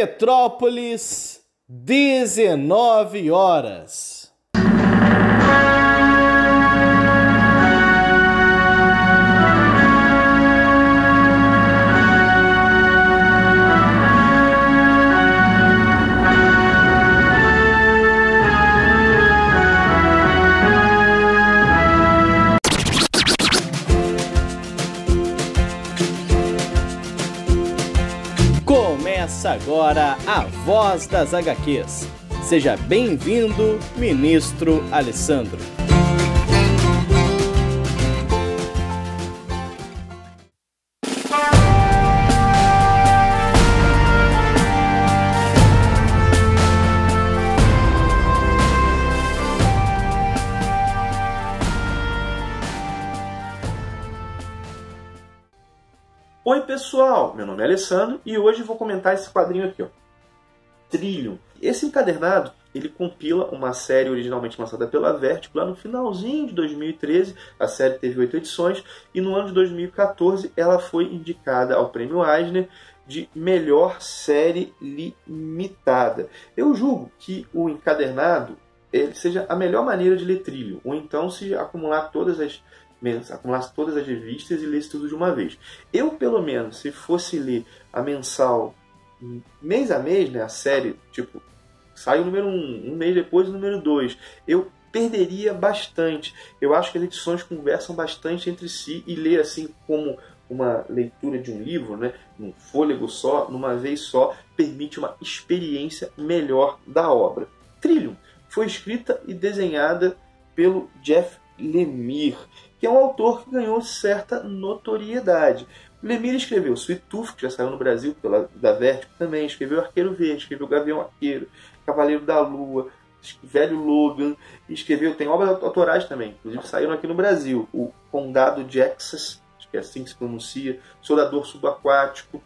Metrópolis, 19 horas. Começa agora a Voz das HQs. Seja bem-vindo, ministro Alessandro. Pessoal, meu nome é Alessandro e hoje vou comentar esse quadrinho aqui, ó. Trilho. Esse encadernado, ele compila uma série originalmente lançada pela Vertigo lá no finalzinho de 2013. A série teve oito edições e no ano de 2014 ela foi indicada ao Prêmio Eisner de melhor série limitada. Eu julgo que o encadernado ele seja a melhor maneira de ler trilho, ou então se acumular todas as acumulasse todas as revistas e lesse tudo de uma vez. Eu, pelo menos, se fosse ler a mensal mês a mês, né, a série, tipo, sai o número 1, um, um mês depois o número 2, eu perderia bastante. Eu acho que as edições conversam bastante entre si e ler assim como uma leitura de um livro, né, num fôlego só, numa vez só, permite uma experiência melhor da obra. Trillium foi escrita e desenhada pelo Jeff Lemire que é um autor que ganhou certa notoriedade. Lemire escreveu Sweet Tooth, que já saiu no Brasil pela, da Vertigo também, escreveu Arqueiro Verde, escreveu Gavião Arqueiro, Cavaleiro da Lua, Velho Logan, escreveu, tem obras autorais também, inclusive saíram aqui no Brasil, o Condado de Texas, acho que é assim que se pronuncia, Soldador Subaquático,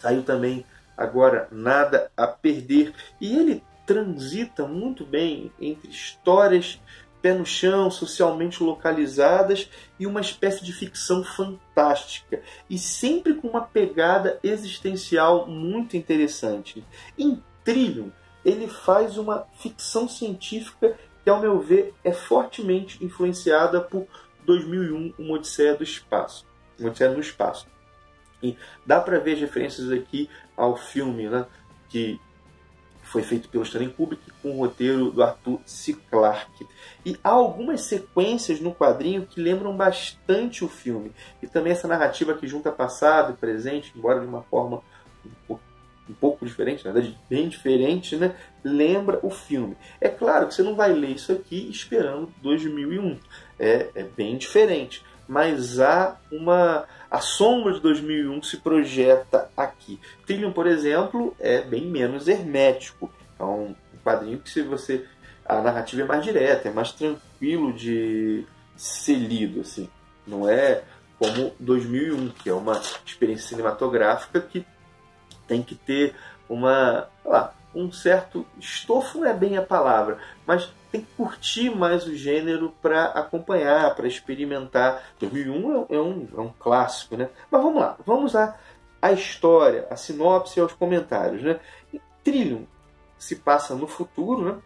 saiu também agora Nada a Perder, e ele transita muito bem entre histórias pé no chão, socialmente localizadas e uma espécie de ficção fantástica e sempre com uma pegada existencial muito interessante. Em Trillium, ele faz uma ficção científica que, ao meu ver, é fortemente influenciada por 2001, Uma Odisseia do Espaço. Uma Odisseia no Espaço. E dá para ver as referências aqui ao filme, né, que foi feito pelo Stanley Kubrick com o roteiro do Arthur C. Clarke. E há algumas sequências no quadrinho que lembram bastante o filme. E também essa narrativa que junta passado e presente, embora de uma forma um pouco, um pouco diferente, na verdade bem diferente, né? lembra o filme. É claro que você não vai ler isso aqui esperando 2001. É, é bem diferente. Mas há uma a sombra de 2001 se projeta aqui. Trillium, por exemplo, é bem menos hermético. É um quadrinho que se você a narrativa é mais direta, é mais tranquilo de ser lido, assim. Não é como 2001, que é uma experiência cinematográfica que tem que ter uma, lá, um certo estofo não é bem a palavra, mas tem que curtir mais o gênero para acompanhar, para experimentar. 2001 é um, é um clássico, né? Mas vamos lá, vamos à, à história, a sinopse e aos comentários, né? Trillium se passa no futuro,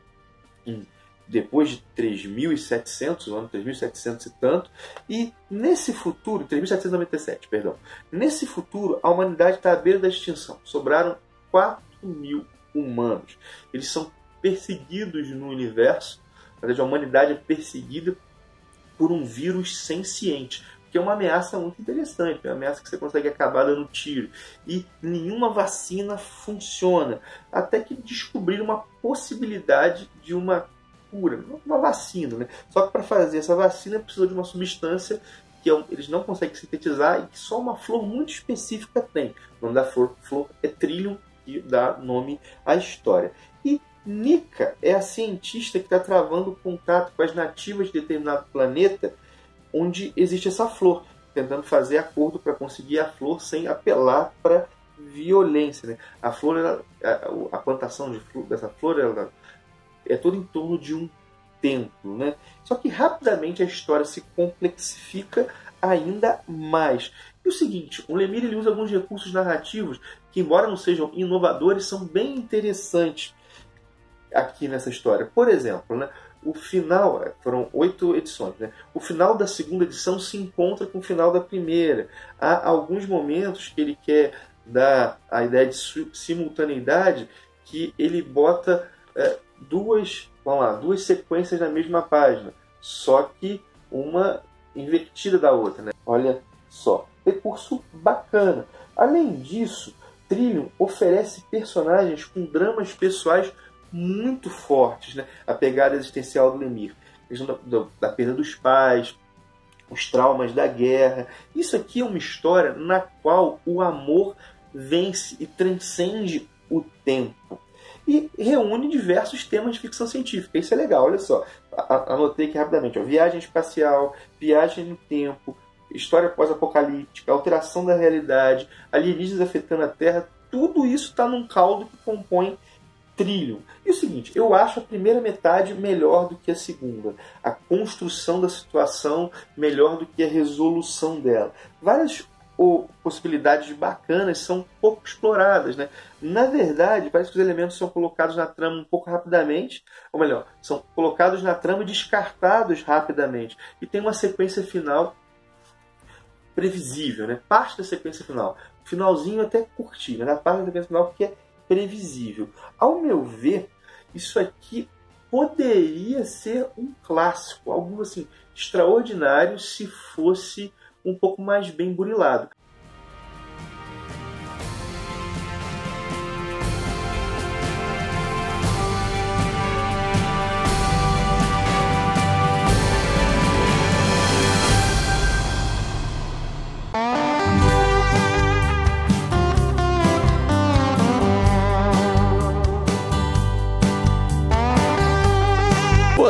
né? Depois de 3.700, o ano 3.700 e tanto, e nesse futuro, 3.797, perdão, nesse futuro a humanidade está à beira da extinção. Sobraram 4 mil humanos. Eles são perseguidos no universo, na verdade, a humanidade é perseguida por um vírus senciente, que é uma ameaça muito interessante, é uma ameaça que você consegue acabar dando tiro. E nenhuma vacina funciona, até que descobrir uma possibilidade de uma cura, uma vacina. Né? Só que para fazer essa vacina precisa de uma substância que é eles não conseguem sintetizar e que só uma flor muito específica tem. O nome da flor, flor é Trillium, que dá nome à história. Nika é a cientista que está travando contato com as nativas de determinado planeta onde existe essa flor, tentando fazer acordo para conseguir a flor sem apelar para violência. Né? A flor, ela, a, a, plantação de, dessa flor, ela, é toda em torno de um templo. Né? Só que rapidamente a história se complexifica ainda mais. E o seguinte, o Lemire ele usa alguns recursos narrativos que, embora não sejam inovadores, são bem interessantes aqui nessa história. Por exemplo, né, o final, é, foram oito edições, né? o final da segunda edição se encontra com o final da primeira. Há alguns momentos que ele quer dar a ideia de simultaneidade que ele bota é, duas, vamos lá, duas sequências na mesma página, só que uma invertida da outra. Né? Olha só, recurso bacana. Além disso, Trillium oferece personagens com dramas pessoais muito fortes, né? a pegada existencial do Lemir, a questão da, da, da perda dos pais, os traumas da guerra. Isso aqui é uma história na qual o amor vence e transcende o tempo. E reúne diversos temas de ficção científica. Isso é legal, olha só. Anotei aqui rapidamente: ó. viagem espacial, viagem no tempo, história pós-apocalíptica, alteração da realidade, alienígenas afetando a Terra. Tudo isso está num caldo que compõe E o seguinte, eu acho a primeira metade melhor do que a segunda. A construção da situação melhor do que a resolução dela. Várias ou, possibilidades bacanas são pouco exploradas. Né? Na verdade, parece que os elementos são colocados na trama um pouco rapidamente, ou melhor, são colocados na trama e descartados rapidamente. E tem uma sequência final previsível, né? parte da sequência final. Finalzinho até curtinho, né? parte da sequência final que é previsível. Ao meu ver, isso aqui poderia ser um clássico, algo assim extraordinário se fosse um pouco mais bem burilado.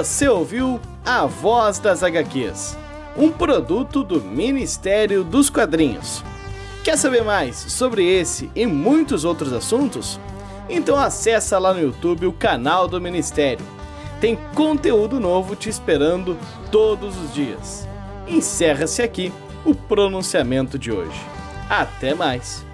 Você ouviu A Voz das HQs, um produto do Ministério dos Quadrinhos. Quer saber mais sobre esse e muitos outros assuntos? Então acessa lá no YouTube o canal do Ministério. Tem conteúdo novo te esperando todos os dias. Encerra-se aqui o pronunciamento de hoje. Até mais!